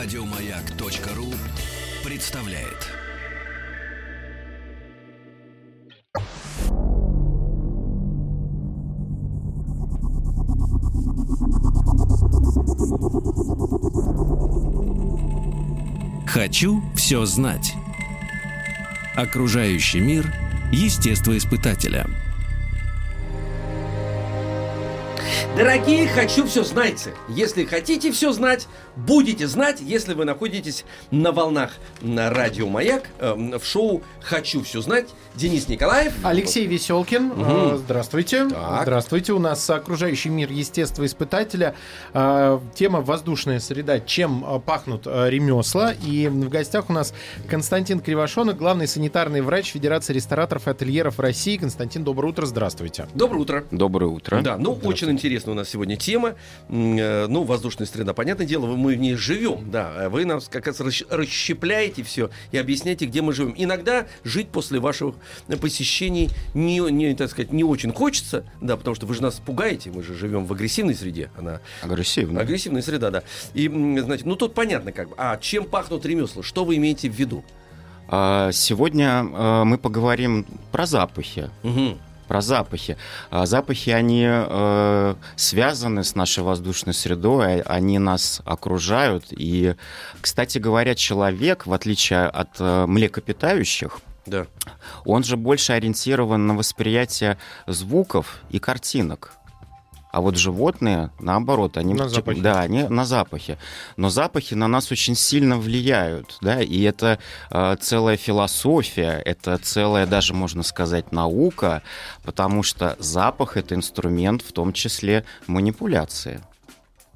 Радиомаяк.ру представляет. Хочу все знать. Окружающий мир естествоиспытателя. Дорогие «Хочу все знать». Если хотите все знать, будете знать, если вы находитесь на волнах на радио «Маяк» э, в шоу «Хочу все знать». Денис Николаев. Алексей Веселкин. Э, Здравствуйте. Так. Здравствуйте. У нас окружающий мир естествоиспытателя. Э, Тема «Воздушная среда. Чем э, пахнут ремесла?» И в гостях у нас Константин Кривошонок, главный санитарный врач Федерации рестораторов и ательеров России. Константин, доброе утро. Здравствуйте. Доброе утро. Доброе утро. Да, ну, очень интересная у нас сегодня тема. Ну, воздушная среда. Понятное дело, вы- мы в ней живем, да. Вы нас как раз расщ- расщепляете все и объясняете, где мы живем. Иногда жить после ваших посещений не, не, так сказать, не очень хочется, да, потому что вы же нас пугаете, мы же живем в агрессивной среде, она Агрессивно. Агрессивная среда, да. И, знаете, ну тут понятно как бы. А чем пахнут ремесла? Что вы имеете в виду? А, Сегодня а, мы поговорим про запахи. Мгм. Про запахи. А Запахи, они э, связаны с нашей воздушной средой, а- они нас окружают. И, кстати говоря, человек, в отличие от э, млекопитающих, Да. он же больше ориентирован на восприятие звуков и картинок. А вот животные, наоборот, они, На типа, да, они на запахи. Но запахи на нас очень сильно влияют, да, и это э, целая философия, это целая даже, можно сказать, наука, потому что запах это инструмент, в том числе манипуляции.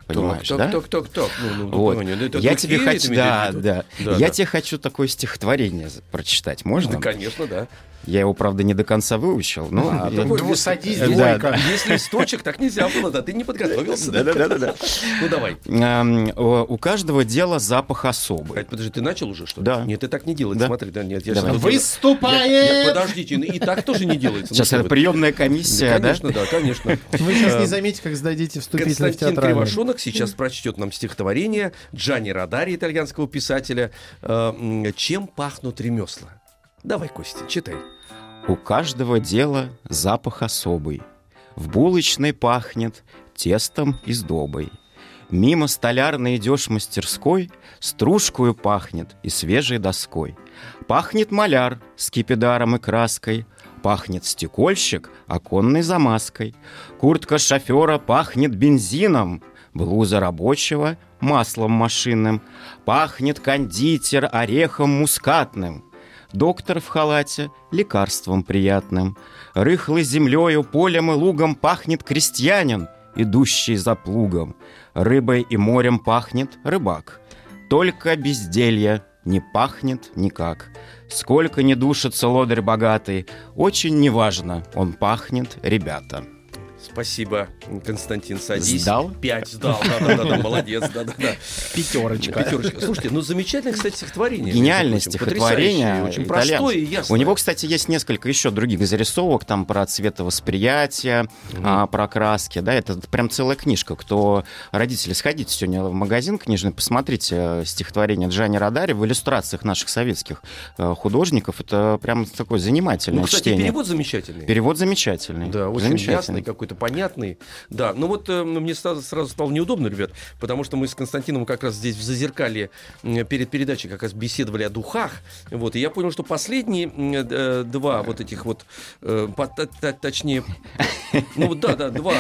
Понимаешь, так, да? так, так, так. Ну, ну, Вот. понимаю, да, это Я тебе хочу, да, да, Да, я да. тебе хочу такое стихотворение прочитать, можно? Да, конечно, да. Я его, правда, не до конца выучил. Ну, А, я- такой садись, Да, двойка. Если листочек, так нельзя было, да, ты не подготовился. Да-да-да-да. Ну давай. Эм, У каждого дела запах особый. Кать, подожди, ты начал уже, что ли? Да. Нет, ты так не делай. Да. Смотри, да, нет, я Выступает! Подождите, и так тоже не делается. Сейчас Ну, это приемная Да, комиссия, да? Конечно, да, конечно. Вы сейчас не заметите, как сдадите вступительный в Константин. Кривошонок сейчас прочтет нам стихотворение Джани Радари, итальянского писателя э, «Чем пахнут ремесла». Давай, Костя, читай. У каждого дела запах особый. В булочной пахнет тестом и сдобой. Мимо столярной идешь мастерской, стружкою пахнет и свежей доской. Пахнет маляр с кипидаром и краской, пахнет стекольщик оконной замазкой. Куртка шофера пахнет бензином, блуза рабочего маслом машинным. Пахнет кондитер орехом мускатным. Доктор в халате лекарством приятным. Рыхлой землею, полем и лугом пахнет крестьянин, идущий за плугом. Рыбой и морем пахнет рыбак. Только безделье не пахнет никак. Сколько не душится лодырь богатый, очень неважно, он пахнет, ребята. Спасибо, Константин, садись. Сдал? Пять сдал, да-да-да, молодец, да-да-да. Пятерочка. Пятерочка. Слушайте, ну замечательное, кстати, стихотворение. Прочим, стихотворение. Очень простое и ясное. У него, кстати, есть несколько еще других зарисовок, там про цветовосприятие, а, про краски, да, это прям целая книжка. Кто родители, сходите сегодня в магазин книжный, посмотрите э, стихотворение Джани Радари в иллюстрациях наших советских э, художников. Это прям такое занимательное Ну, кстати, чтение. перевод замечательный. Перевод замечательный. Да, очень замечательный. ясный, какой-то понятный. Да, ну вот э, мне сразу, сразу стало неудобно, ребят, потому что мы с Константином как раз здесь в Зазеркалье перед передачей как раз беседовали о духах. Вот, и я понял, что последние м, э, два вот этих вот, э, по- т- т- точнее, ну вот да, да, два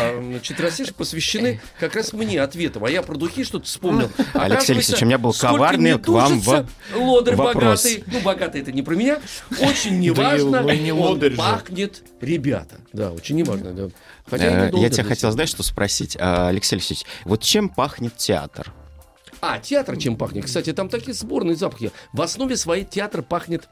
рассеж посвящены как раз мне ответом. А я про духи что-то вспомнил. Алексей Алексеевич, у меня был коварный к вам во- лодырь вопрос. богатый. Ну, богатый это не про меня. Очень неважно. ну он пахнет ребята. Да, очень неважно. Да. Хотя Э, недолго Я тебя хотел, знаешь, что спросить, А, Алексей Алексеевич, вот чем пахнет театр? А, театр чем пахнет? Кстати, там такие сборные запахи. В основе своей театр пахнет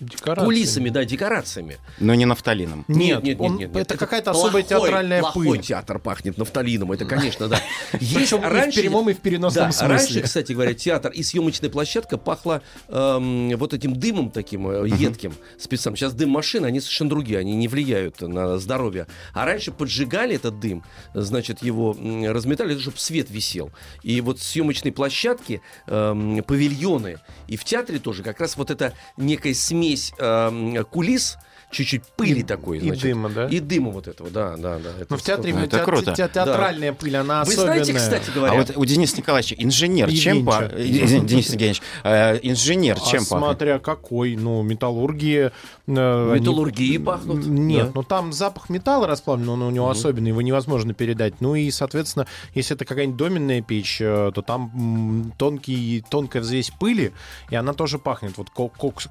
Декорации. кулисами, да, декорациями. Но не нафталином. Нет, нет, он- нет, нет. это какая-то особая плохой, театральная плохой пыль. театр пахнет нафталином, это, конечно, да. Есть Причем и в раньше- прямом, и в переносном да, смысле. раньше, кстати говоря, театр и съемочная площадка пахла эм, вот этим дымом таким э, едким спецом. Сейчас дым машин, они совершенно другие, они не влияют на здоровье. А раньше поджигали этот дым, значит, его разметали, чтобы свет висел. И вот съемочные площадки, эм, павильоны, и в театре тоже как раз вот эта некая смесь эм, кулис, чуть-чуть пыли И- такой, и значит. дыма, да? И дыма вот этого, да, да, да. Это Но в театре Ну, это те- круто. те- театральная пыль, она Вы особенная. знаете, кстати говоря, А вот у Дениса Николаевича инженер И чем Извините, Денис Евгеньевич, э, инженер А чем пахнет? смотря какой, ну, металлургия... э, они- металлургии пахнут. Нет, да. ну там запах металла расплавленного, он у него особенный, его невозможно передать. Ну и, соответственно, если это какая-нибудь доменная печь, э, то там тонкий, тонкая взвесь пыли, и она тоже пахнет. Вот ко- кокс,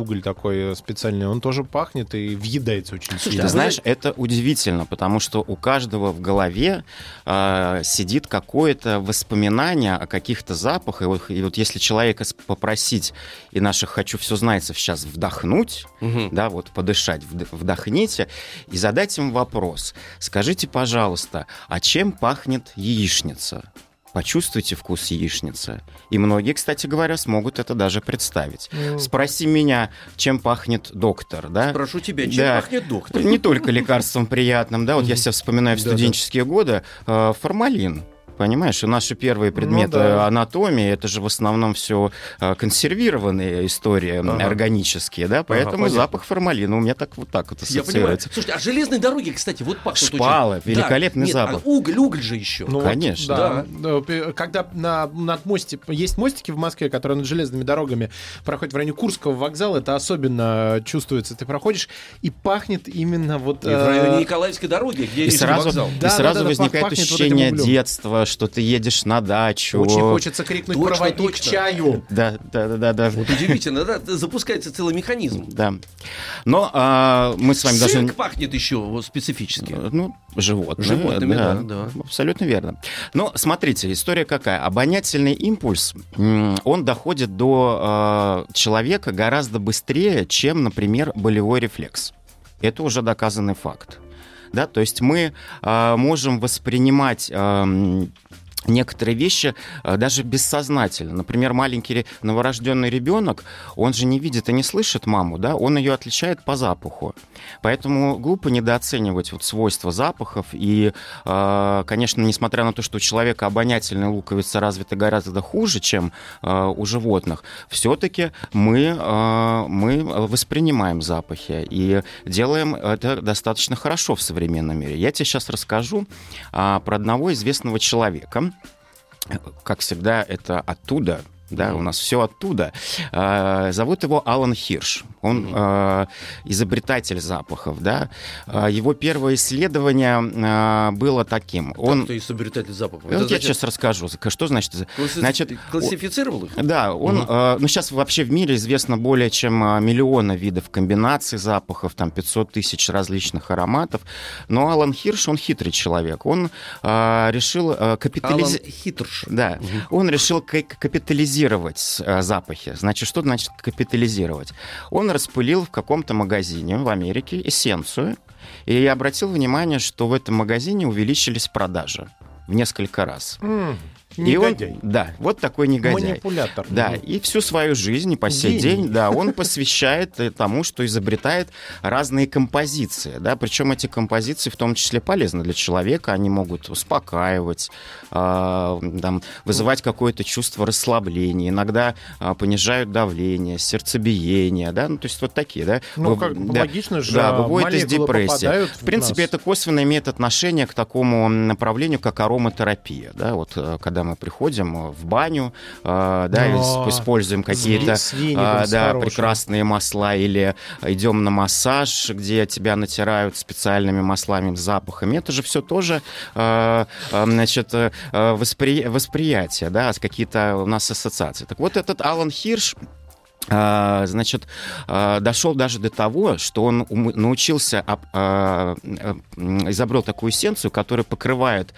кокс-уголь такой э, специальный, он тоже пахнет и въедается очень Слушайте, сильно. Ты а знаешь, это удивительно, потому что у каждого в голове э, сидит какое-то воспоминание о каких-то запахах. И вот, и вот если человека попросить и наших «хочу все знайцев» сейчас вдохнуть, Мгм. да, вот подышать, вд- вдохните, и задать им вопрос. Скажите, пожалуйста, а чем пахнет яичница? Почувствуйте вкус яичницы. И многие, кстати говоря, смогут это даже представить. Ну, Спроси меня, чем пахнет доктор, да? Прошу тебя, чем Да. пахнет доктор? Не только лекарством приятным, да, вот я себя вспоминаю в студенческие годы, э, формалин. Понимаешь, и наши первые предметы Ну да. анатомии, это же в основном все консервированные истории Ага. органические, да, поэтому понятно. запах формалина у меня так вот так вот Я понимаю. ассоциируется. Слушайте, а железные дороги, кстати, вот пахнут Шпалы, очень. великолепный нет, запах. А уголь, уголь же еще. Ну вот, Конечно. да. Да, пе- Когда на, над мосте есть мостики в Москве, которые над железными дорогами проходят в районе Курского вокзала, это особенно чувствуется. Ты проходишь и пахнет именно вот. И в э, районе Николаевской дороги, где И сразу, вокзал. и Да, да, сразу да, да, возникает вот ощущение углем. детства, что ты едешь на дачу. Очень хочется крикнуть Точно, проводник точно. к чаю. Да, да, да, да, да. Вот удивительно, да? Запускается целый механизм. Да. Но а, мы с вами Цирк должны... пахнет еще специфически. Ну, животные. Животными, да, да. Абсолютно верно. Но смотрите, история какая. Обонятельный импульс, он доходит до э, человека гораздо быстрее, чем, например, болевой рефлекс. Это уже доказанный факт. Да, то есть мы э, можем воспринимать эм, некоторые вещи э, даже бессознательно. Например, маленький новорожденный ребенок, он же не видит и не слышит маму, да, он ее отличает по запаху. Поэтому глупо недооценивать вот свойства запахов. И, э, конечно, несмотря на то, что у человека обонятельная луковица развита гораздо хуже, чем э, у животных, все-таки мы, э, мы воспринимаем запахи и делаем это достаточно хорошо в современном мире. Я тебе сейчас расскажу а, про одного известного человека. Как всегда, это оттуда, да, у нас все оттуда. А, Зовут его Алан Хирш. Он а, изобретатель запахов, да. А, Его первое исследование было таким. Он, Кто изобретатель запахов? вот Это я значит, сейчас расскажу, что значит. класси- Значит, классифицировал их? да, он, э, ну сейчас вообще в мире известно более чем миллиона видов комбинаций запахов, там 500 тысяч различных ароматов. Но Алан Хирш, он хитрый человек. Он решил капитализировать... Алан Хитрш. Да, он решил ка- капитализировать э, запахи. Значит, что значит капитализировать? Он распылил в каком-то магазине в Америке эссенцию и обратил внимание, что в этом магазине увеличились продажи в несколько раз. М, И он, Негодяй. да, вот такой негодяй. Манипулятор. Да, и всю свою жизнь, и по сей Гений. день, да, он посвящает э, тому, что изобретает разные композиции, да, причем эти композиции в том числе полезны для человека, они могут успокаивать, а, там, вызывать какое-то чувство расслабления, иногда а, понижают давление, сердцебиение, да, ну, то есть вот такие, да. Ну, как да, логично же, да, выводит из молекулы депрессии. В принципе, нас. это косвенно имеет отношение к такому направлению, как ароматерапия. Да? Вот э, когда мы приходим э, в баню, э, да, с- используем какие-то а, да, прекрасные масла, или идем на массаж, где тебя натирают специальными маслами с запахами. Это же все тоже э, значит, воспри- восприятие, да, какие-то у нас ассоциации. Так вот, этот Алан Хирш значит, дошел даже до того, что он научился, изобрел такую эссенцию, которая покрывает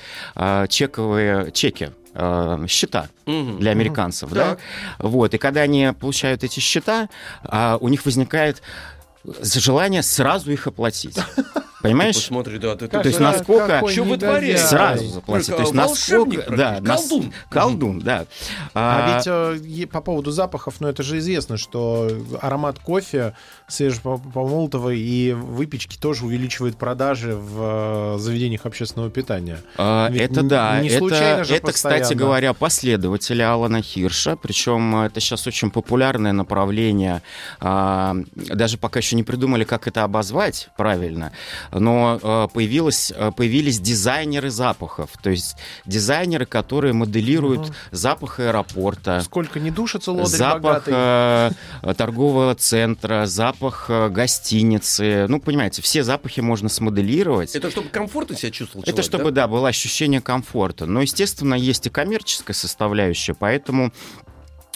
чековые чеки э, счета Мгм. для американцев, да? Так. Вот, и когда они получают эти счета, а, у них возникает желание сразу их оплатить. Понимаешь? Посмотри, да, ты, Как То есть насколько- Что вытворяешь? Сразу заплатить. Только То есть насколько... Да, практически. нас- Колдун. Колдун, да. А ведь э, по поводу запахов, ну это же известно, что аромат кофе свежепомолотого и выпечки тоже увеличивает продажи в э, заведениях общественного питания. А, Ведь Это да, не это, случайно же это, кстати постоянно. говоря, последователи Алана Хирша, причем это сейчас очень популярное направление, а, даже пока еще не придумали, как это обозвать правильно, но а, появилось, а, появились дизайнеры запахов, то есть дизайнеры, которые моделируют Мгм. запах аэропорта, Сколько не душится лодырь запах богатый. э, торгового центра, запах э, гостиницы. Ну, понимаете, все запахи можно смоделировать. Это чтобы комфортно себя чувствовал Это человек, чтобы, да? было ощущение комфорта. Но, естественно, есть и коммерческая составляющая, поэтому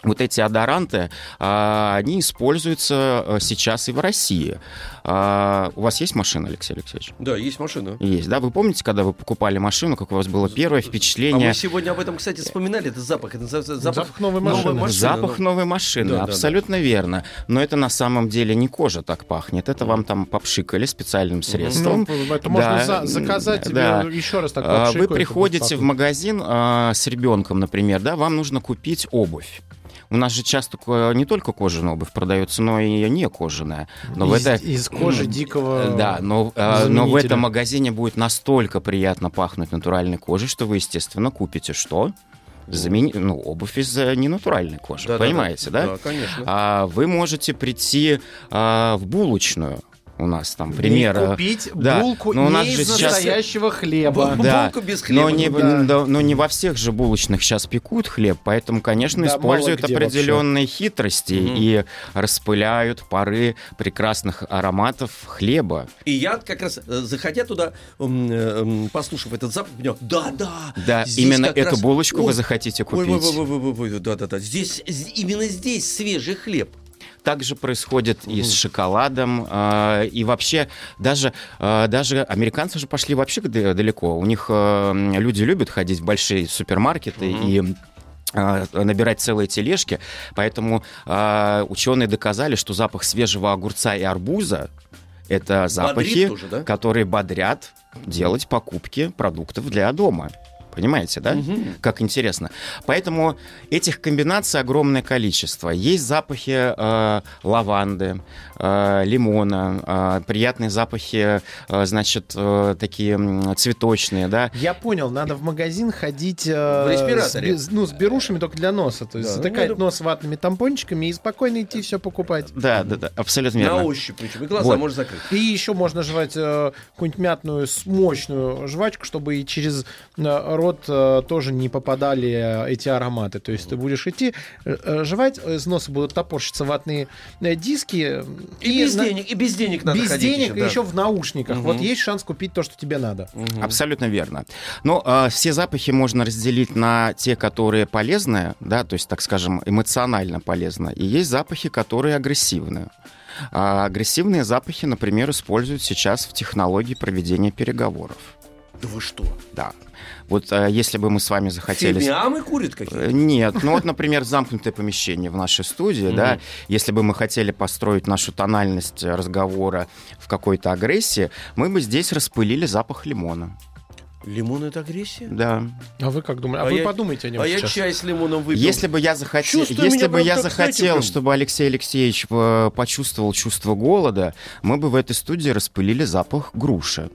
вот эти одоранты, а, они используются а, сейчас и в России. А, У вас есть машина, Алексей Алексеевич? Да, есть машина. Есть, да? Вы помните, когда вы покупали машину, как у вас было первое А впечатление? мы сегодня об этом, кстати, вспоминали. Это запах. Это за- запах, Запах новой машины. Запах ну. новой машины, Да, да, да. абсолютно верно. Но это на самом деле не кожа так пахнет. Это вам там попшикали специальным средством. Ну, это можно Да, за- заказать тебе да. еще раз так А, попшикаю, Вы приходите в магазин а, с ребенком, например, да, вам нужно купить обувь. У нас же часто не только кожаная обувь продается, но и не кожаная. Но в из, это... из кожи дикого. Да, но, а, но в этом магазине будет настолько приятно пахнуть натуральной кожей, что вы, естественно, купите что? Замени... Ну, обувь из э, ненатуральной кожи. Да, да, Понимаете, да? Да, конечно. А, вы можете прийти а, в булочную. У нас там пример. И э, купить да. булку Но у нас не же из сейчас- настоящего хлеба. Бу- Да, булку без хлеба, но не, ну да. да, но не во всех же булочных сейчас пекут хлеб, поэтому, конечно, Да, используют определенные хитрости Мгм. и распыляют пары прекрасных ароматов хлеба. И я как раз, э, заходя туда, э, послушав этот запах, понял, да, да. Именно эту раз- булочку Ой, вы захотите Ой, купить. ой, ой, ой, ой, ой, да, да, да. Здесь, именно здесь свежий хлеб. Также происходит и с шоколадом, э, и вообще даже, э, даже американцы же пошли вообще далеко. У них э, люди любят ходить в большие супермаркеты Мгм. и э, набирать целые тележки, поэтому э, ученые доказали, что запах свежего огурца и арбуза это запахи, тоже, да? которые бодрят делать покупки продуктов для дома. Понимаете, да? Мгм. Как интересно. Поэтому этих комбинаций огромное количество. Есть запахи э, лаванды, э, лимона, э, приятные запахи, э, значит, э, такие цветочные, да. Я понял, надо в магазин ходить э, В респираторе. с, ну, с берушами только для носа. То есть Да, ну, затыкать это- нос ватными тампончиками и спокойно идти все покупать. Да, да, да, абсолютно На верно. ощупь причем. И глаза Вот. можно закрыть. И еще можно жевать э, какую-нибудь мятную с- мощную жвачку, чтобы и через э, рот э, тоже не попадали эти ароматы. То есть ты будешь идти э, э, жевать, из носа будут топорщиться ватные диски. И, без на- денег, и без денег надо без денег еще, и да. еще в наушниках. Мгм. Вот есть шанс купить то, что тебе надо. Мгм. Абсолютно верно. Но э, все запахи можно разделить на те, которые полезные, да, то есть, так скажем, эмоционально полезны, и есть запахи, которые агрессивные. А агрессивные запахи, например, используют сейчас в технологии проведения переговоров. Да вы что? Да. Вот э, если бы мы с вами захотели... Фимиамы курят какие-то? Э, Нет, ну вот, например, замкнутое помещение в нашей студии, да, если бы мы хотели построить нашу тональность разговора в какой-то агрессии, мы бы здесь распылили запах лимона. Лимон это агрессия? Да. А вы как думаете? А, А вы я- подумайте о нем А я сейчас. чай с лимоном выпил. Если бы я захотел, Чувствую если бы я знаете, захотел, чтобы Алексей Алексеевич э, почувствовал чувство голода, мы бы в этой студии распылили запах груши.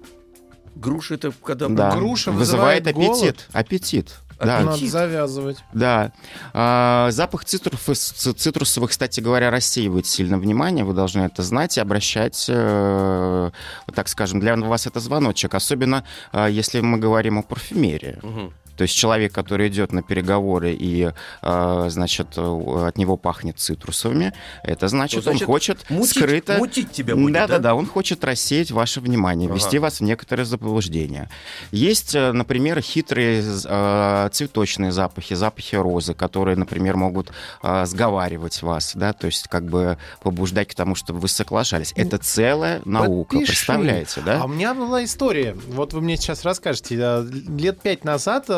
Груша это когда... Да. Груша вызывает вызывает голод? аппетит. Аппетит. Да, Аппетит. Надо завязывать. да. А, запах цитрусов, цитрусовых, кстати говоря, рассеивает сильно внимание. Вы должны это знать и обращать, э, так скажем, для вас это звоночек. Особенно, э, если мы говорим о парфюмерии. Мгм. То есть человек, который идет на переговоры и, э, значит, от него пахнет цитрусовыми, это значит, значит, он хочет Мутить, скрыто... мутить тебя будет, да, да? да, да, он хочет рассеять ваше внимание, Ага. ввести вас в некоторое заблуждение. Есть, э, например, хитрые э, цветочные запахи, запахи розы, которые, например, могут э, сговаривать вас, да, то есть как бы побуждать к тому, чтобы вы соглашались. Это целая наука, Подпиши. представляете, да? А у меня была история. Вот вы мне сейчас расскажете. Лет пять назад э,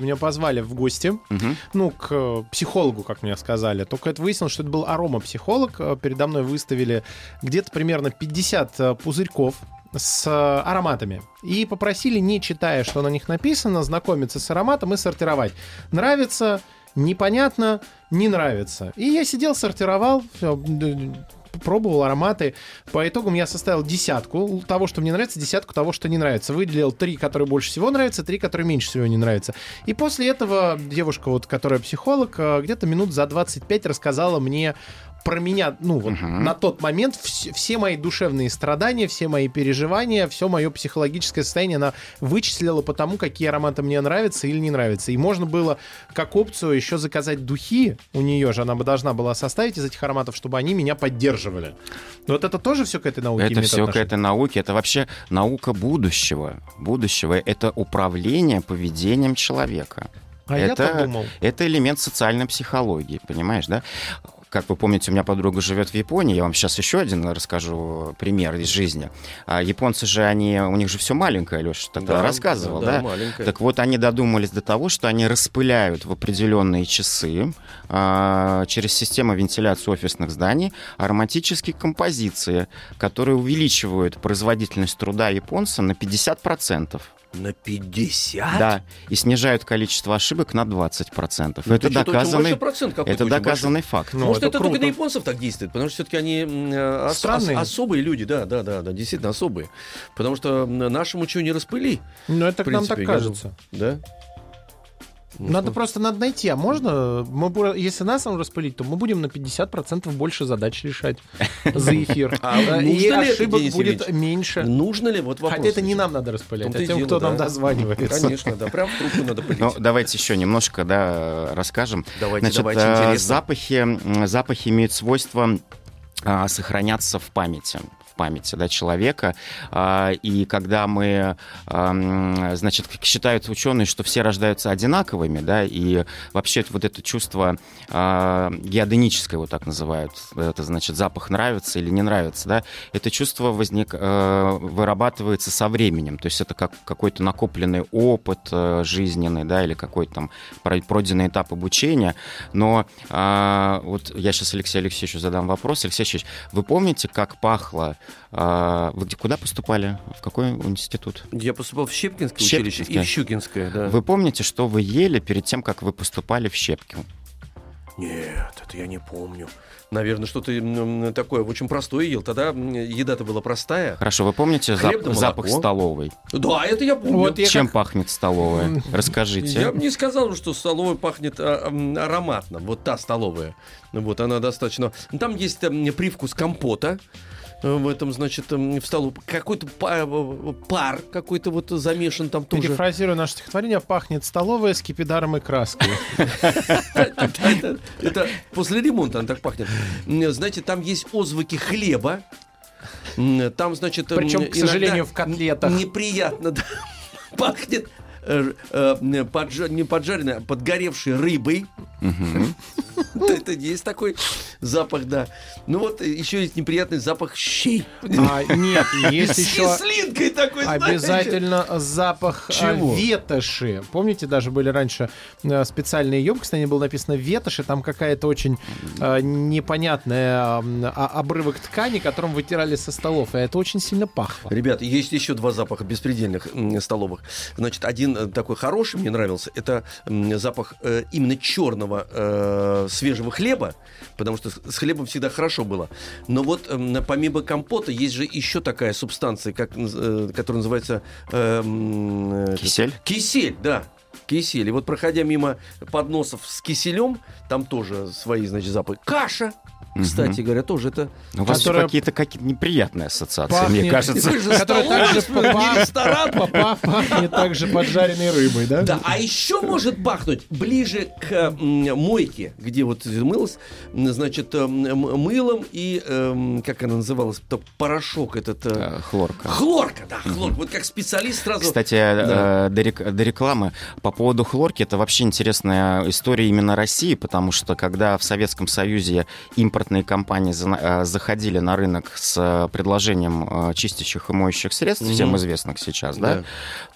меня позвали в гости, ну, к э, психологу, как мне сказали. Только это выяснилось, что это был аромапсихолог. Э, Передо мной выставили где-то примерно 50 э, пузырьков с э, ароматами. И попросили, не читая, что на них написано, знакомиться с ароматом и сортировать. Нравится, непонятно, не нравится. И я сидел, сортировал, пробовал ароматы. По итогам я составил десятку того, что мне нравится, десятку того, что не нравится. Выделил три, которые больше всего нравятся, три, которые меньше всего не нравятся. И после этого девушка, вот, которая психолог, э, где-то минут за 25 рассказала мне про меня, ну вот Мгм. на тот момент вс- все мои душевные страдания, все мои переживания, все мое психологическое состояние она вычислила по тому, какие ароматы мне нравятся или не нравятся. И можно было как опцию еще заказать духи у нее же, она бы должна была составить из этих ароматов, чтобы они меня поддерживали. Вот это тоже все к этой науке Это все к отношение? этой науке. Это вообще наука будущего. Будущего. Это управление поведением человека. А я это- так думал. Это элемент социальной психологии, понимаешь, да? Как вы помните, у меня подруга живет в Японии. Я вам сейчас еще один расскажу пример из жизни. А японцы же, они, у них же все маленькое, Леша, тогда Да, рассказывал, да, да? маленькая. Так вот, они додумались до того, что они распыляют в определенные часы а, через систему вентиляции офисных зданий ароматические композиции, которые увеличивают производительность труда японца на 50%. На 50? Да, и снижают количество ошибок на 20%. Ну, это доказанный, большой это доказанный факт. Ну, Может, это это, только на японцев так действует, потому что все-таки они э, ос- ос- Странные. особые люди, да, да, да, да, действительно особые. Потому что нашему что не распыли, Ну, это к нам так принципе, я кажется. да? Надо просто надо найти. А можно, мы, если нас там распылить, то мы будем на 50% больше задач решать за эфир. А И ошибок будет меньше. Нужно ли вот вопрос? Хотя это не нам надо распылять, а тем, кто нам дозванивается. Конечно, да, прям в трубку надо пылить. Ну, давайте еще немножко, да, расскажем. давайте, Значит, давайте, э, интересно. запахи, запахи имеют свойство а, сохраняться в памяти памяти да, человека. А, И когда мы, значит, считают ученые, что все рождаются одинаковыми, да, и вообще вот это чувство а, геоденическое, вот так называют, это значит запах нравится или не нравится, да, это чувство возник, э, вырабатывается со временем, то есть это как какой-то накопленный опыт э, жизненный, да, или какой-то там про- пройденный этап обучения, но а, вот я сейчас Алексею Алексеевичу задам вопрос. Алексей Алексеевич, вы помните, как пахло? А, вы где, куда поступали? В какой институт? Я поступал в Щепкинское В училище и Щепкинское. в Щукинское, да. Вы помните, что вы ели перед тем, как вы поступали в Щепкин? Нет, это я не помню. Наверное, что-то такое очень простое ел. Тогда еда-то была простая. Хорошо, вы помните зап- Хлеб да запах столовой? Да, это я помню. Вот я Чем как- пахнет столовая? Расскажите. Я бы не сказал, что столовая пахнет а, ароматно. Вот та столовая. Ну Вот она достаточно. Там есть м, привкус компота. Э, В этом, значит, м, в столу какой-то па- э, пар какой-то вот замешан там тоже. Перефразируя наше стихотворение, пахнет столовая с кипидаром и краской. Это, после ремонта она так пахнет. Знаете, там есть отзвуки хлеба. Там, значит, м, Причем, к сожалению, в котлетах. Неприятно да, пахнет э, э, не поджаренной, а подгоревшей рыбой. Это есть такой запах, да. Ну вот э, еще есть неприятный запах щей. А, нет, есть С еще кислинкой такой, знаете. обязательно запах а, Чего? ветоши. Помните, даже были раньше э, специальные емкости, на ней было написано ветоши, там какая-то очень э, непонятная а- обрывок ткани, которым вытирали со столов, и это очень сильно пахло. Ребят, есть еще два запаха беспредельных столовых. Значит, один э, такой хороший мне нравился. Это запах э, именно черного э, свежего хлеба, потому что с с хлебом всегда хорошо было. Но вот м, помимо компота есть же еще такая субстанция, как, э, которая называется... э, э, Кисель? Кисель, да. Кисель. И вот проходя мимо подносов с киселем, там тоже свои, значит, запахи. Каша, кстати говоря, тоже это... У вас Которая- какие-то какие неприятные ассоциации, Пахнет- мне кажется. Вы же Которая также ресторан. Пахнет также поджаренной рыбой, да? Да, а еще может пахнуть ближе к мойке, где вот мылось, значит, м, мылом и, эм, как она называлась, то порошок этот... э, Э, Хлорка. Хлорка, да, хлорка. Вот как специалист сразу... Кстати, э, до рекламы по поводу хлорки, это вообще интересная история именно России, потому что когда в Советском Союзе импортные компании за- э, заходили на рынок с э, предложением э, чистящих и моющих средств, Мгм. всем известных сейчас, да, Да.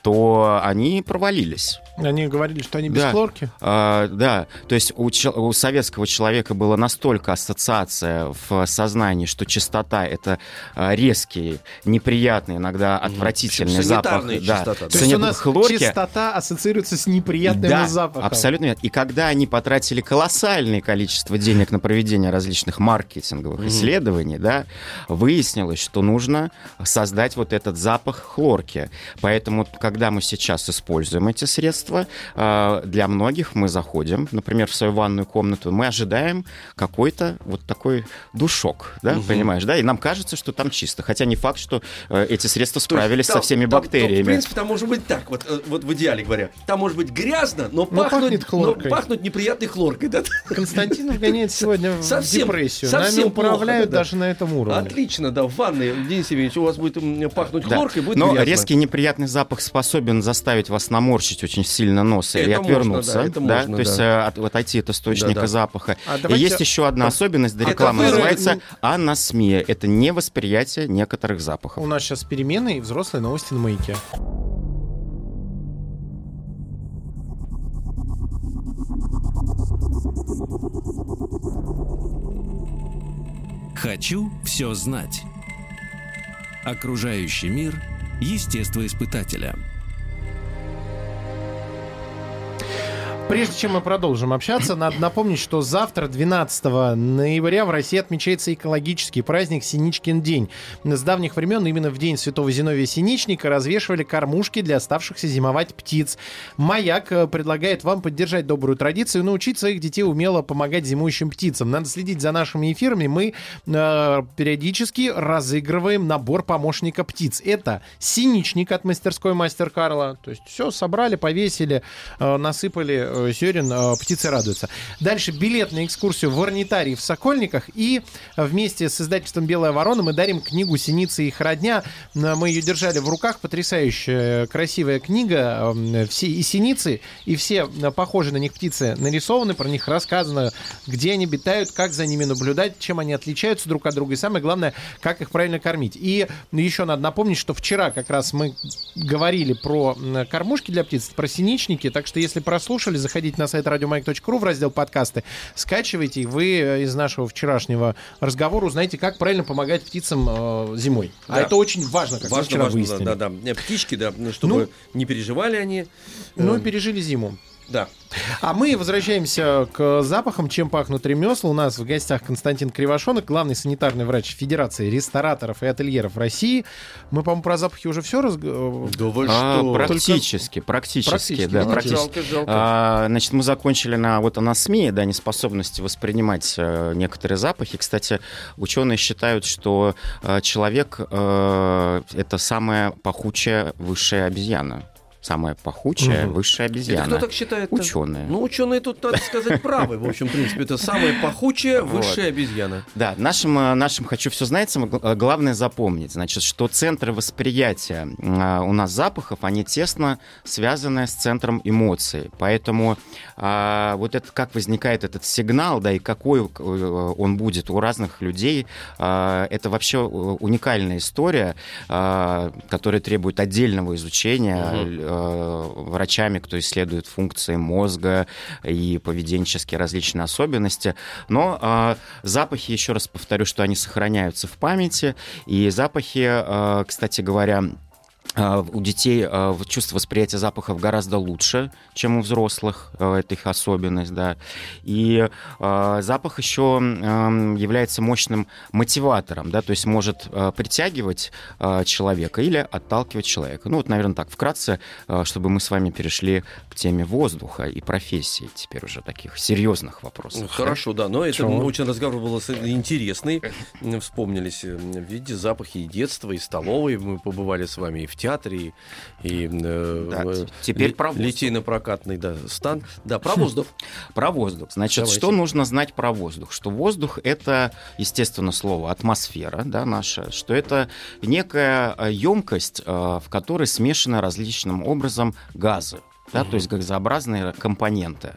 то они провалились. Они говорили, что они без Да. хлорки. А, да, то есть у, у советского человека была настолько ассоциация в сознании, что чистота это резкий, неприятный, иногда отвратительный Причем запах. да, чистота, да. То есть у нас хлорки. чистота ассоциируется с неприятным Да, запахом. абсолютно верно. И когда они потратили колоссальное количество денег на проведение различных маркетинговых исследований, да, выяснилось, что нужно создать вот этот запах хлорки. Поэтому, когда мы сейчас используем эти средства, э, для многих мы заходим, например, в свою ванную комнату, мы ожидаем какой-то вот такой душок, да, Мгм. понимаешь, да, и нам кажется, что там чисто, хотя не факт, что э, эти средства справились там- со всеми там- там, бактериями. в принципе, там может быть так, вот, э, вот в идеале говоря. Там может быть грязно, но, Но пахнуть, пахнет хлоркой. но пахнуть неприятной хлоркой. Да? Константин вгоняет сегодня в Совсем- депрессию. совсем Нами управляют плохо, да. даже на этом уровне. Отлично, да, в ванной, Денис Евгеньевич, у вас будет пахнуть Да. хлоркой, будет Но грязно. резкий неприятный запах способен заставить вас наморщить очень сильно нос и Это можно, отвернуться. да, это можно, то есть да. э, от- отойти от источника Да-да. запаха. А И давайте- есть еще одна особенность, да, Это реклама вы- называется анасмия. Это невосприятие некоторых запахов. У нас сейчас перемены и взрослые новости на маяке. Хочу все знать. Окружающий мир естествоиспытателя. Прежде чем мы продолжим общаться, надо напомнить, что завтра, 12 ноября, в России отмечается экологический праздник Синичкин день. С давних времен именно в день Святого Зиновия Синичника развешивали кормушки для оставшихся зимовать птиц. Маяк э, предлагает вам поддержать добрую традицию и научить своих детей умело помогать зимующим птицам. Надо следить за нашими эфирами. Мы э, периодически разыгрываем набор помощника птиц. Это синичник от мастерской Мастер Карла. То есть все собрали, повесили, э, насыпали э, зерен, э, птицы радуются. Дальше билет на экскурсию в орнитарий в Сокольниках. И э, вместе с издательством «Белая ворона» мы дарим книгу «Синицы и их родня». Мы ее держали в руках. Потрясающая, красивая книга. Все и синицы, и все похожие на них птицы нарисованы, про них рассказано, где они обитают, как за ними наблюдать, чем они отличаются друг от друга. И самое главное, как их правильно кормить. И еще надо напомнить, что вчера как раз мы говорили про кормушки для птиц, про синичники. Так что, если прослушали, заходите на сайт радиомайк.ру в раздел подкасты, скачивайте, и вы э, из нашего вчерашнего разговора узнаете, как правильно помогать птицам э, зимой. А Да. это очень важно, как Важно, вчера важно, выяснили. да, да, да. Птички, да, ну, чтобы не переживали они. Ну, Э, пережили зиму. Да. А мы возвращаемся к запахам, чем пахнут ремесла. У нас в гостях Константин Кривошонок, главный санитарный врач Федерации рестораторов и ательеров России. Мы, по-моему, про запахи уже все раз... э, Да вы А, что? практически, практически, Практически, да, ну, практически. Жалко, жалко. А, значит, мы закончили на вот анасмии, да, неспособности воспринимать э, некоторые запахи. Кстати, ученые считают, что э, человек э, это самая пахучая высшая обезьяна. Самая пахучая Мгм. высшая Это обезьяна. кто так считает? Ученые. Ну, ученые тут, надо сказать, правы. В общем, в принципе, это самая пахучая высшая обезьяна. Да, нашим, э, нашим «Хочу все знать» э, главное запомнить, значит, что центры восприятия э, у нас запахов, они тесно связаны с центром эмоций. Поэтому а, вот это как возникает этот сигнал, да, и какой он будет у разных людей, а, это вообще уникальная история, а, которая требует отдельного изучения Мгм. Э, врачами, кто исследует функции мозга и поведенческие различные особенности. Но а, запахи, еще раз повторю, что они сохраняются в памяти. И запахи, а, кстати говоря, у детей а, чувство восприятия запахов гораздо лучше, чем у взрослых. а, Это их особенность, да. И а, запах еще является мощным мотиватором, да, то есть может а, притягивать а, человека или отталкивать человека. Ну вот, наверное, так вкратце, а, чтобы мы с вами перешли к теме воздуха и профессии теперь уже таких серьезных вопросов. Ну, Хорошо, да, но это Чего? очень разговор был интересный. Вспомнились, э, видите, запахи и детства, и столовой. Мы побывали с вами и в театре, и, и, э, Да, э, теперь ли- про литейно-прокатный да, стан. Да, про воздух. Про воздух. Значит, Давайте. что нужно знать про воздух? Что воздух — это, естественно, слово атмосфера да, наша, что это некая э, емкость, э, в которой смешаны различным образом газы. да, то есть газообразные компоненты.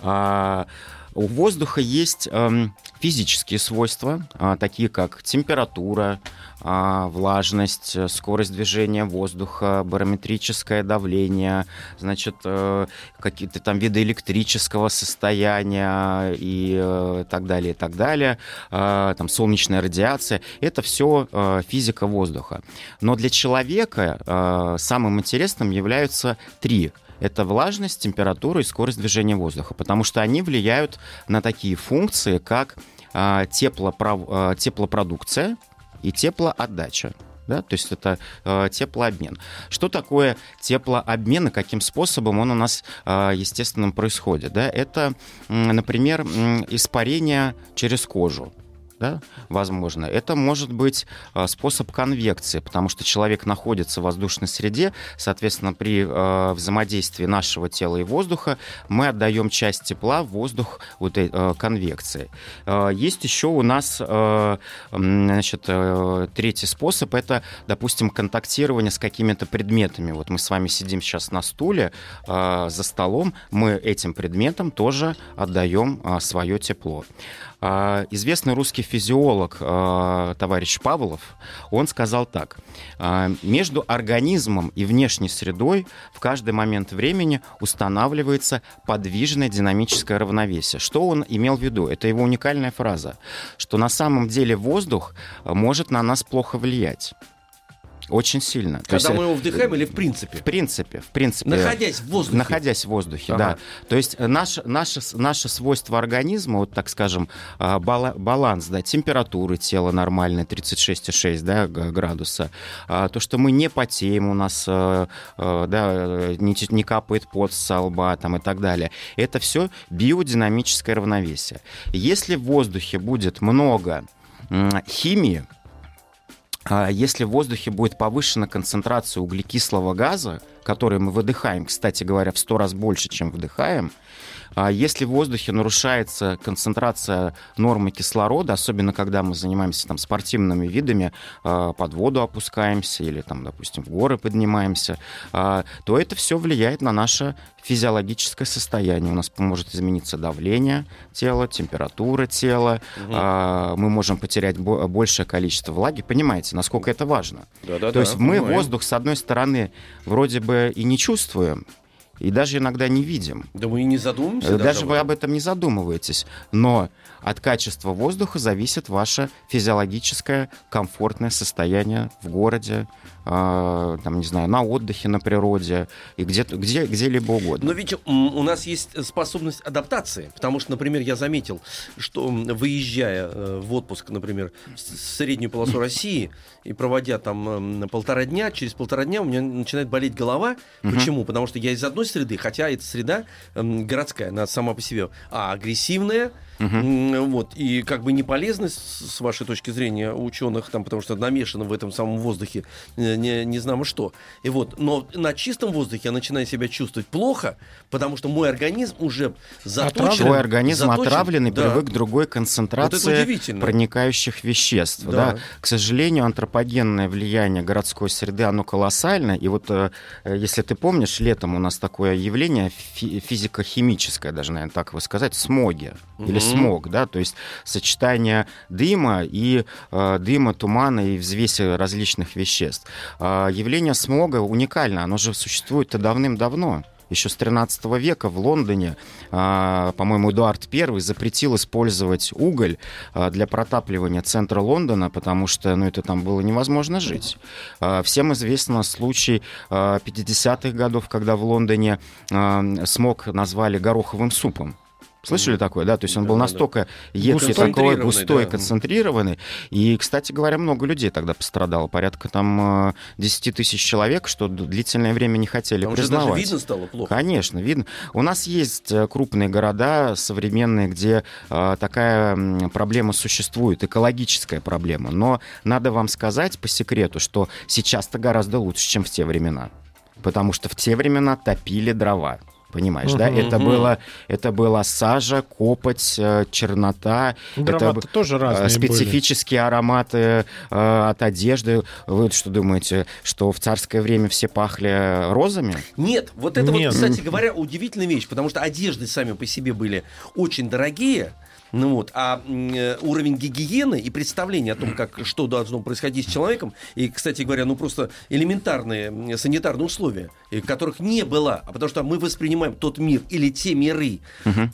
А, у воздуха есть эм, физические свойства, а, такие как температура, а, влажность, скорость движения воздуха, барометрическое давление, значит, э, какие-то там виды электрического состояния и э, так далее, и так далее, а, там солнечная радиация. Это все э, физика воздуха. Но для человека самым интересным являются три это влажность, температура и скорость движения воздуха, потому что они влияют на такие функции, как а, теплопров... а, теплопродукция и теплоотдача. Да, то есть это э, теплообмен. Что такое теплообмен и каким способом он у нас э, естественным происходит? Да? Это, например, испарение через кожу да, возможно. Это может быть а, способ конвекции, потому что человек находится в воздушной среде, соответственно, при э, взаимодействии нашего тела и воздуха мы отдаем часть тепла в воздух вот, э, конвекции. Э, есть еще у нас значит, третий способ, это, допустим, контактирование с какими-то предметами. Вот мы с вами сидим сейчас на стуле за столом, мы этим предметом тоже отдаем свое тепло. А, известный русский физиолог а, товарищ Павлов, он сказал так. А, Между организмом и внешней средой в каждый момент времени устанавливается подвижное динамическое равновесие. Что он имел в виду? Это его уникальная фраза, что на самом деле воздух может на нас плохо влиять. Очень сильно. Когда есть, мы его вдыхаем или в принципе? В принципе, в принципе. Находясь в воздухе? Находясь в воздухе, ага. да. То есть наше, наше, наше свойство организма, вот так скажем, а, баланс, да, температуры тела нормальная, 36,6 да, градуса, а, то, что мы не потеем, у нас да, не, не капает пот с лба там, и так далее, это все биодинамическое равновесие. Если в воздухе будет много химии, если в воздухе будет повышена концентрация углекислого газа, который мы выдыхаем, кстати говоря, в 100 раз больше, чем вдыхаем, а если в воздухе нарушается концентрация нормы кислорода, особенно когда мы занимаемся там, спортивными видами, а, под воду опускаемся или, там, допустим, в горы поднимаемся, то это все влияет на наше физиологическое состояние. У нас может измениться давление тела, температура тела, угу. мы можем потерять большее количество влаги. Понимаете, насколько это важно? Да, да, То да, есть мы понимаем. воздух, с одной стороны, вроде бы и не чувствуем, и даже иногда не видим. Да мы и не задумываемся. Даже, даже вы об этом не задумываетесь. Но от качества воздуха зависит ваше физиологическое комфортное состояние в городе, э, там, не знаю, на отдыхе, на природе и где, где, где-либо угодно. Но ведь у нас есть способность адаптации, потому что, например, я заметил, что выезжая э, в отпуск, например, в среднюю полосу России и проводя там полтора дня, через полтора дня у меня начинает болеть голова. Почему? Потому что я из одной среды, хотя эта среда городская, она сама по себе, а агрессивная, Угу. Вот, и как бы не полезно, с вашей точки зрения, ученых, там, потому что намешано в этом самом воздухе э, не, не знамо что. И вот, но на чистом воздухе я начинаю себя чувствовать плохо, потому что мой организм уже заточен. Твой организм заточен, отравлен и да. привык к другой концентрации вот проникающих веществ. Да. Да. К сожалению, антропогенное влияние городской среды, оно колоссальное. И вот, э, если ты помнишь, летом у нас такое явление физико-химическое, даже, наверное, так его сказать, смоги. Угу. Или смог, да, то есть сочетание дыма и э, дыма, тумана и взвеси различных веществ. Э, явление смога уникально, оно же существует-то давным-давно еще с 13 века в Лондоне, а, по-моему, Эдуард I запретил использовать уголь а, для протапливания центра Лондона, потому что ну, это там было невозможно жить. Всем известно случай 50-х годов, когда в Лондоне смог назвали гороховым супом. Слышали такое, да? То есть он да, был настолько да. едкий, такой густой, да. концентрированный. И, кстати говоря, много людей тогда пострадало. Порядка там 10 э, тысяч человек, что длительное время не хотели Там признавать. Даже видно стало плохо. Конечно, видно. У нас есть э, крупные города современные, где э, такая проблема существует, экологическая проблема. Но надо вам сказать по секрету, что сейчас-то гораздо лучше, чем в те времена. Потому что в те времена топили дрова. Понимаешь, да? Мгм. Это было, это была сажа, копоть, э, чернота. это Ароматы б- тоже э, разные специфические ароматы э, от одежды. Вы что думаете, что в царское время все пахли розами? Нет, вот это Нет. вот, кстати говоря, удивительная вещь, потому что одежды сами по себе были очень дорогие. Ну вот, а э, уровень гигиены и представление о том, как что должно происходить с человеком, и, кстати говоря, ну просто элементарные санитарные условия, которых не было, а потому что мы воспринимаем тот мир или те миры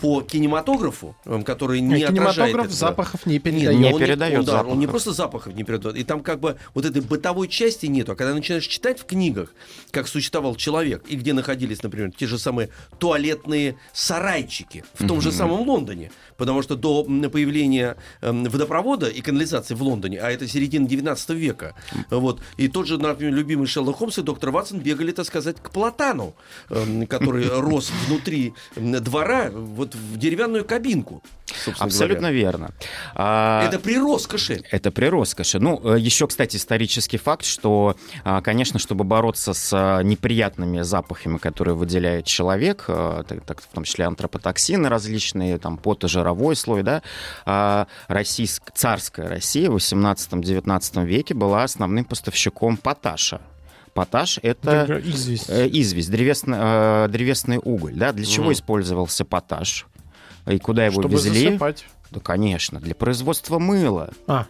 по кинематографу, м, который не были. отражает Кинематограф этого. запахов не Нет, передает. Не он передает он, да, он не просто запахов не передает, и там как бы вот этой бытовой части нету. А когда начинаешь читать в книгах, как существовал человек, и где находились, например, те же самые туалетные сарайчики в том же самом Лондоне, потому что до м, появления эм, водопровода и канализации в Лондоне, а это середина 19 века, вот, и тот же, например, любимый Шерлок Холмс и доктор Ватсон бегали, так сказать, к Платану, эм, который рос внутри двора, вот в деревянную кабинку. Абсолютно говоря. верно. А, Это при роскоши. Это при роскоши. Ну, э, еще, кстати, исторический факт, что, а, конечно, чтобы бороться с а, неприятными запахами, которые выделяет человек, так, так, в том числе антропотоксины различные, там, потожировой слой, да, а, российск- царская Россия в 18-19 веке была основным поставщиком поташа. Поташ — это известь. э, известь, древесный, э, древесный уголь. Да? Для чего Мгм. использовался поташ? И куда его Чтобы везли? засыпать. Да, конечно, для производства мыла. А,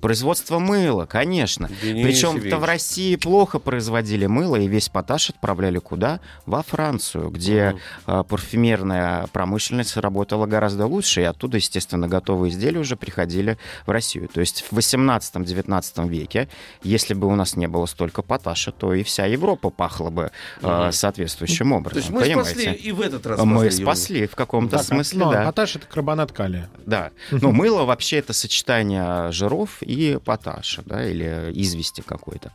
Производство мыла, конечно. Причем-то в России плохо производили мыло, и весь поташ отправляли куда? Во Францию, где а, парфюмерная промышленность работала гораздо лучше, и оттуда, естественно, готовые изделия уже приходили в Россию. То есть в 18-19 веке, если бы у нас не было столько поташа, то и вся Европа пахла бы а, Мгм. соответствующим То образом. есть мы понимаете? спасли и в этот раз Мы спасли его. спасли в каком-то так, смысле, ну, да. поташ это карбонат калия. Да. Но мыло вообще это сочетание жиров и поташа, да, или извести какой-то.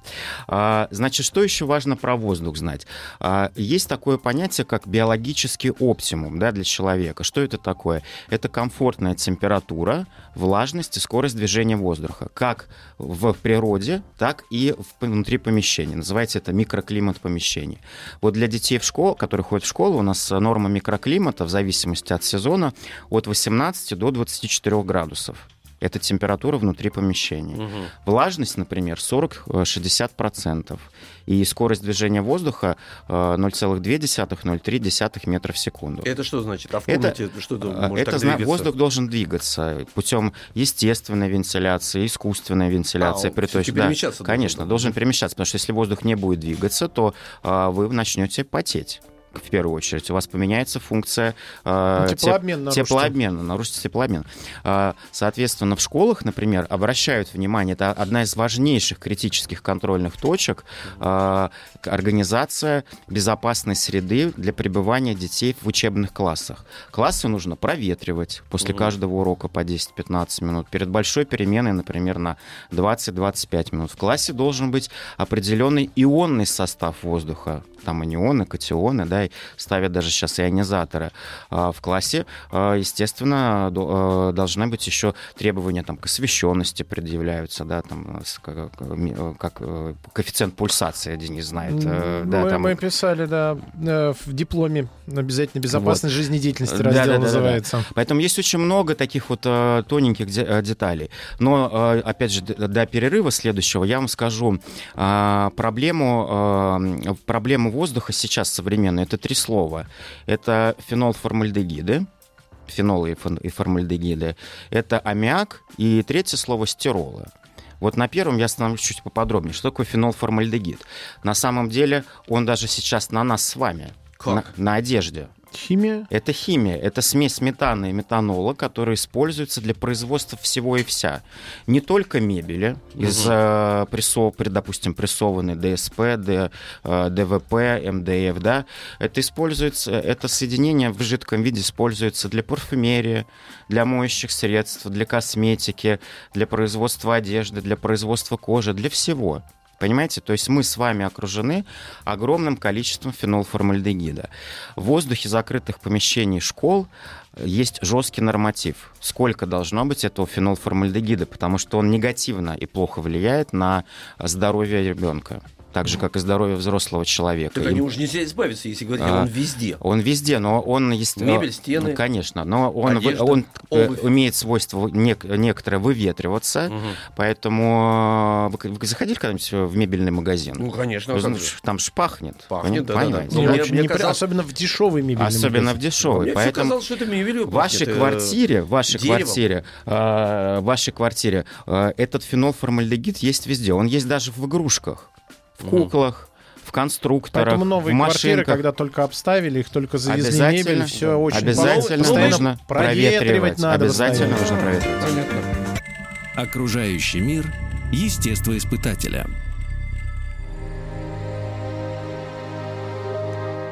А, значит, что еще важно про воздух знать? А, есть такое понятие, как биологический оптимум да, для человека. Что это такое? Это комфортная температура, влажность и скорость движения воздуха. Как в природе, так и внутри помещения. Называется это микроклимат помещений. Вот для детей в школу, которые ходят в школу, у нас норма микроклимата в зависимости от сезона от 18 до 24 градусов. Это температура внутри помещения. Мгм. Влажность, например, 40-60%. И скорость движения воздуха э, 0,2-0,3 метра в секунду. Это что значит? А в комнате это А, может Это так зна- воздух должен двигаться путем естественной вентиляции, искусственной вентиляции. А, при том, да, перемещаться должен, конечно, да. должен перемещаться, потому что если воздух не будет двигаться, то а, вы начнете потеть. В первую очередь у вас поменяется функция а, Ну, теп- теплообмен нарушится. теплообмена, нарушится теплообмен. А, Соответственно, в школах, например, обращают внимание, это одна из важнейших критических контрольных точек, к- организация безопасной среды для пребывания детей в учебных классах. Классы нужно проветривать после каждого урока по 10-15 минут. Перед большой переменой, например, на 20-25 минут. В классе должен быть определенный ионный состав воздуха. Там анионы, катионы, да, и ставят даже сейчас ионизаторы. А В классе, а, естественно, э, должны быть еще требования там, к освещенности предъявляются, да, там, как, э, коэффициент пульсации, Денис знает. э, да, мы, там- мы писали, да, э, в дипломе обязательно безопасность жизнедеятельности Да, раздел да, да, да, да. называется. Поэтому есть очень много таких вот тоненьких де- деталей. Но, опять же, до перерыва следующего я вам скажу проблему, проблему воздуха сейчас современную. Это три слова. Это фенолформальдегиды, фенолы и формальдегиды. Это аммиак и третье слово стиролы. Вот на первом я остановлюсь чуть поподробнее. Что такое фенолформальдегид? На самом деле он даже сейчас на нас с вами, Как? на- на одежде. Химия. Это химия, это смесь метана и метанола, которая используется для производства всего и вся. Не только мебели, из, э, прессов- допустим, прессованной ДСП, Д- э, ДВП, МДФ, да, это используется, это соединение в жидком виде используется для парфюмерии, для моющих средств, для косметики, для производства одежды, для производства кожи, для всего. Понимаете? То есть мы с вами окружены огромным количеством фенолформальдегида. В воздухе закрытых помещений школ есть жесткий норматив. Сколько должно быть этого фенолформальдегида, потому что он негативно и плохо влияет на здоровье ребенка. Так же, как и здоровье взрослого человека. Так И они уже нельзя избавиться, если говорить, А, он везде. Он везде, но он есть Мебель, но- стены, ну, конечно, но он одежда, он э, обувь. имеет свойство нек- некоторое выветриваться, Мгм. поэтому э, вы, вы заходили когда-нибудь в мебельный магазин? Ну, конечно. Вы а же? там ж пахнет. Пахнет, пони- да-да-да. понимаете, Ну, Не да? мне- мне казалось- Особенно в дешевый мебельный Особенно в магазин. дешевый. Мне Поэтому казалось, что это мебелью в вашей э, квартире, в вашей деревом. квартире, э, в вашей квартире э, этот фенолформальдегид есть везде. Он есть даже в игрушках, в куклах, в конструкторах, Поэтому в новые квартиры, машинках. когда только обставили, их только завезли мебель, все очень Обязательно постоянно нужно проветривать надо Обязательно нужно проветривать. Окружающий мир естествоиспытателя.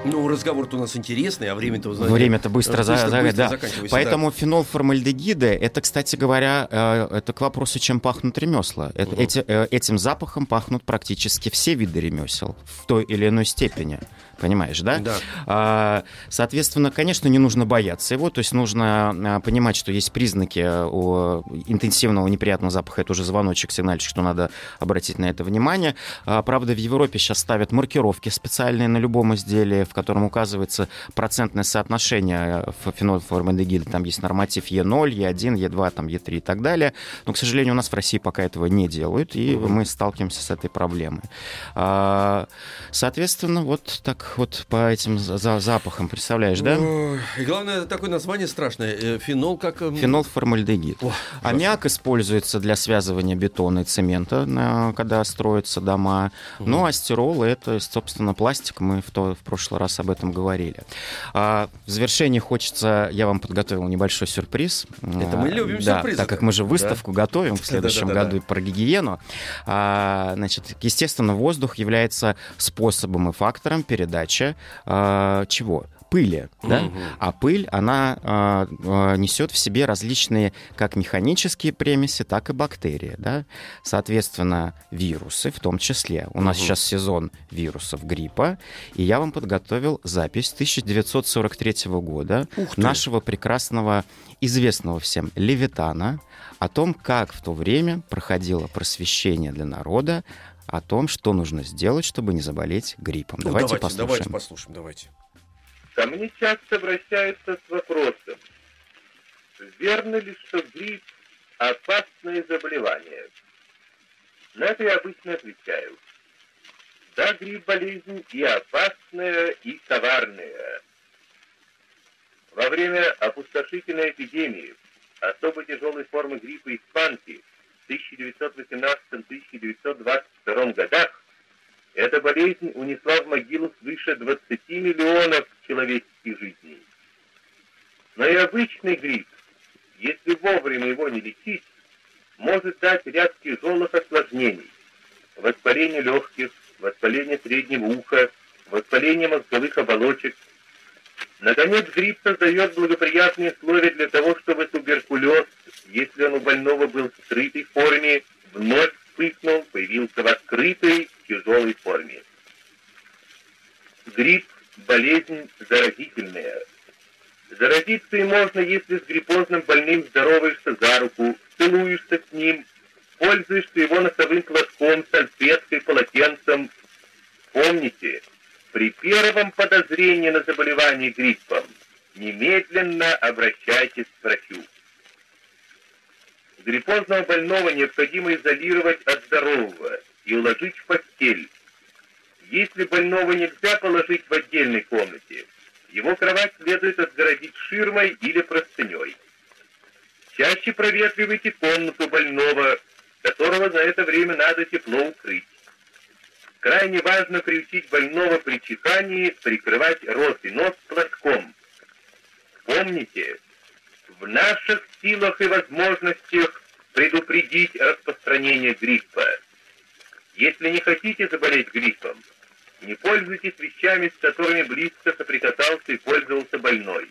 Ну, разговор-то у нас интересный, а время-то, знаете, Время-то быстро, быстро, за- быстро да. заканчивается, Поэтому фенолформальдегиды, это, кстати говоря, э, это к вопросу, чем пахнут ремесла. Это- Мгм. эти- э, этим запахом пахнут практически все виды ремесел в той или иной степени. Понимаешь, да? Да. А, Соответственно, конечно, не нужно бояться его, то есть нужно а, понимать, что есть признаки э, интенсивного неприятного запаха, это уже звоночек, сигнальчик, что надо обратить на это внимание. А, Правда, в Европе сейчас ставят маркировки специальные на любом изделии, в котором указывается процентное соотношение э, фенолформальдегида. Там есть норматив Е0, Е1, Е2, там Е3 и так далее. Но, к сожалению, у нас в России пока этого не делают, и мы сталкиваемся с этой проблемой. Соответственно, вот так вот по этим за- за- запахам, представляешь, да? И главное, такое название страшное. Э, Фенол как... эм, Фенолформальдегид. Ох, Аммиак используется для связывания бетона и цемента, когда строятся дома. Ну, а стирол — это, собственно, пластик. Мы в, то, в прошлый раз об этом говорили. А, в завершении хочется... Я вам подготовил небольшой сюрприз. Это мы А, любим да, сюрпризы. Так как мы же выставку готовим в следующем году про гигиену. А, значит, естественно, воздух является способом и фактором передачи а, чего? Пыли, да? Мгм. А пыль, она а, а, несет в себе различные как механические примеси, так и бактерии. Да? Соответственно, вирусы в том числе. У нас Мгм. сейчас сезон вирусов гриппа, и я вам подготовил запись 1943 года нашего прекрасного, известного всем Левитана о том, как в то время проходило просвещение для народа, о том, что нужно сделать, чтобы не заболеть гриппом. Ну, давайте, давайте, послушаем. давайте послушаем, давайте. Ко мне часто обращаются с вопросом, верно ли, что грипп – опасное заболевание? На это я обычно отвечаю. Да, грипп – болезнь и опасная, и коварная. Во время опустошительной эпидемии особо тяжелой формы гриппа испанки 1918-1922 годах эта болезнь унесла в могилу свыше 20 миллионов человеческих жизней. Но и обычный грипп, если вовремя его не лечить, может дать ряд тяжелых осложнений. Воспаление легких, воспаление среднего уха, воспаление мозговых оболочек. Наконец, грипп создает благоприятные условия для того, чтобы туберкулез, если он у больного был в скрытой форме, вновь вспыхнул, появился в открытой, тяжелой форме. Грипп – болезнь заразительная. Заразиться и можно, если с гриппозным больным здороваешься за руку, целуешься с ним, пользуешься его носовым платком, салфеткой, полотенцем. Помните, при первом подозрении на заболевание гриппом немедленно обращайтесь к врачу. Гриппозного больного необходимо изолировать от здорового и уложить в постель. Если больного нельзя положить в отдельной комнате, его кровать следует отгородить ширмой или простыней. Чаще проветривайте комнату больного, которого за это время надо тепло укрыть. Крайне важно приучить больного при чихании прикрывать рот и нос платком. Помните, в наших силах и возможностях предупредить распространение гриппа. Если не хотите заболеть гриппом, не пользуйтесь вещами, с которыми близко соприкасался и пользовался больной.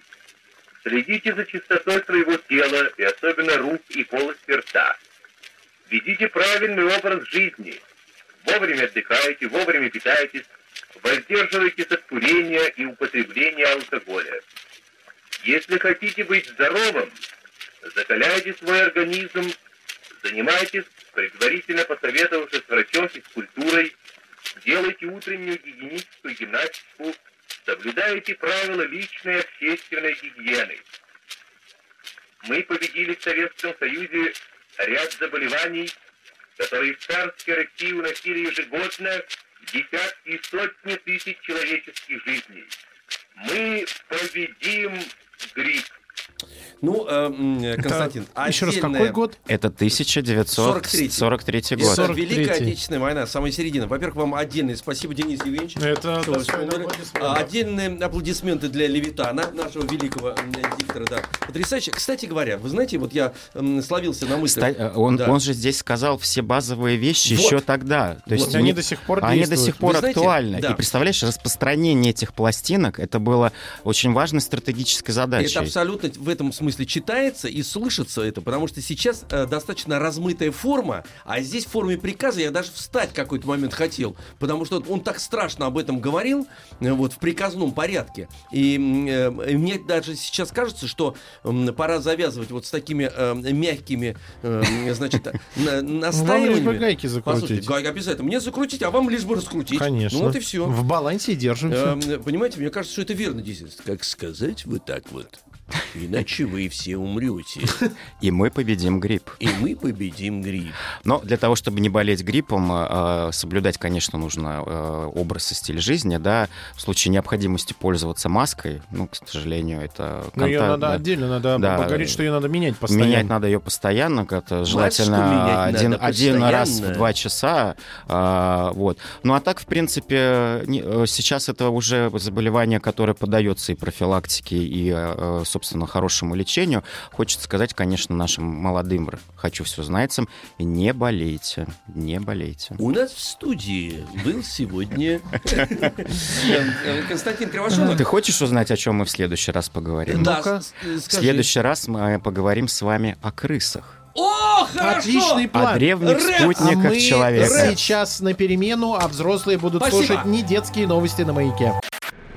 Следите за чистотой своего тела и особенно рук и полости рта. Ведите правильный образ жизни. Вовремя отдыхайте, вовремя питайтесь, воздерживайтесь от курения и употребления алкоголя. Если хотите быть здоровым, закаляйте свой организм, занимайтесь, предварительно посоветовавшись с врачом физкультурой, делайте утреннюю гигиеническую гимнастику, соблюдайте правила личной общественной гигиены. Мы победили в Советском Союзе ряд заболеваний, которые в царской России уносили ежегодно десятки и сотни тысяч человеческих жизней. Мы победим грипп. Ну, э, Константин, Это, еще раз, какой год? Это 1943 год. Это 43-й. Великая Отечественная война, самая середина. Во-первых, вам отдельное спасибо, Денис Евгеньевич. Это что аплодисментов. А, Отдельные аплодисменты для Левитана, нашего великого диктора, да. Потрясающе. Кстати говоря, вы знаете, вот я м, словился на мысли. Э, он, Да. он же здесь сказал все базовые вещи Вот. еще тогда. То есть Вот. Они не- до сих пор они до сих пор Вы знаете, актуальны. да. И представляешь, распространение этих пластинок это было очень важной стратегической задачей. Это абсолютно в этом смысле читается и слышится это, потому что сейчас э, достаточно размытая форма, а здесь в форме приказа я даже встать какой-то момент хотел, потому что он так страшно об этом говорил, э, вот в приказном порядке. И, э, и мне даже сейчас кажется, что м, пора завязывать вот с такими э, мягкими, э, значит, на- Вам лишь бы настаиваниями. гайки Послушайте, закрутить. гай- обязательно. Мне закрутить, а вам лишь бы раскрутить. Конечно. Ну вот и все. В балансе и держимся. Эм, Понимаете, мне кажется, что это верно, действительно. Как сказать вот так вот? Иначе вы все умрете. И мы победим грипп. И мы победим грипп. Но для того, чтобы не болеть гриппом, э, соблюдать, конечно, нужно э, образ и стиль жизни, да. В случае необходимости пользоваться маской, ну, к сожалению, это Но ее надо да. отдельно, надо Да. говорить, что ее надо менять постоянно. Менять надо ее постоянно, как-то желательно один, надо один раз в два часа. а, вот. Ну а так, в принципе, не- э, сейчас это уже заболевание, которое поддается и профилактике, и, э, собственно, хорошему лечению. Хочется сказать, конечно, нашим молодым «хочу все знайцам», не болейте, не болейте. У нас в студии был сегодня э, Константин Кривошонок. Ты хочешь узнать, о чем мы в следующий раз поговорим? Да, э, В следующий раз мы поговорим с вами о крысах. О, хорошо! Отличный план. О древних Рэп! А спутниках мы человека. сейчас на перемену, а взрослые будут Спасибо. слушать не детские новости на маяке.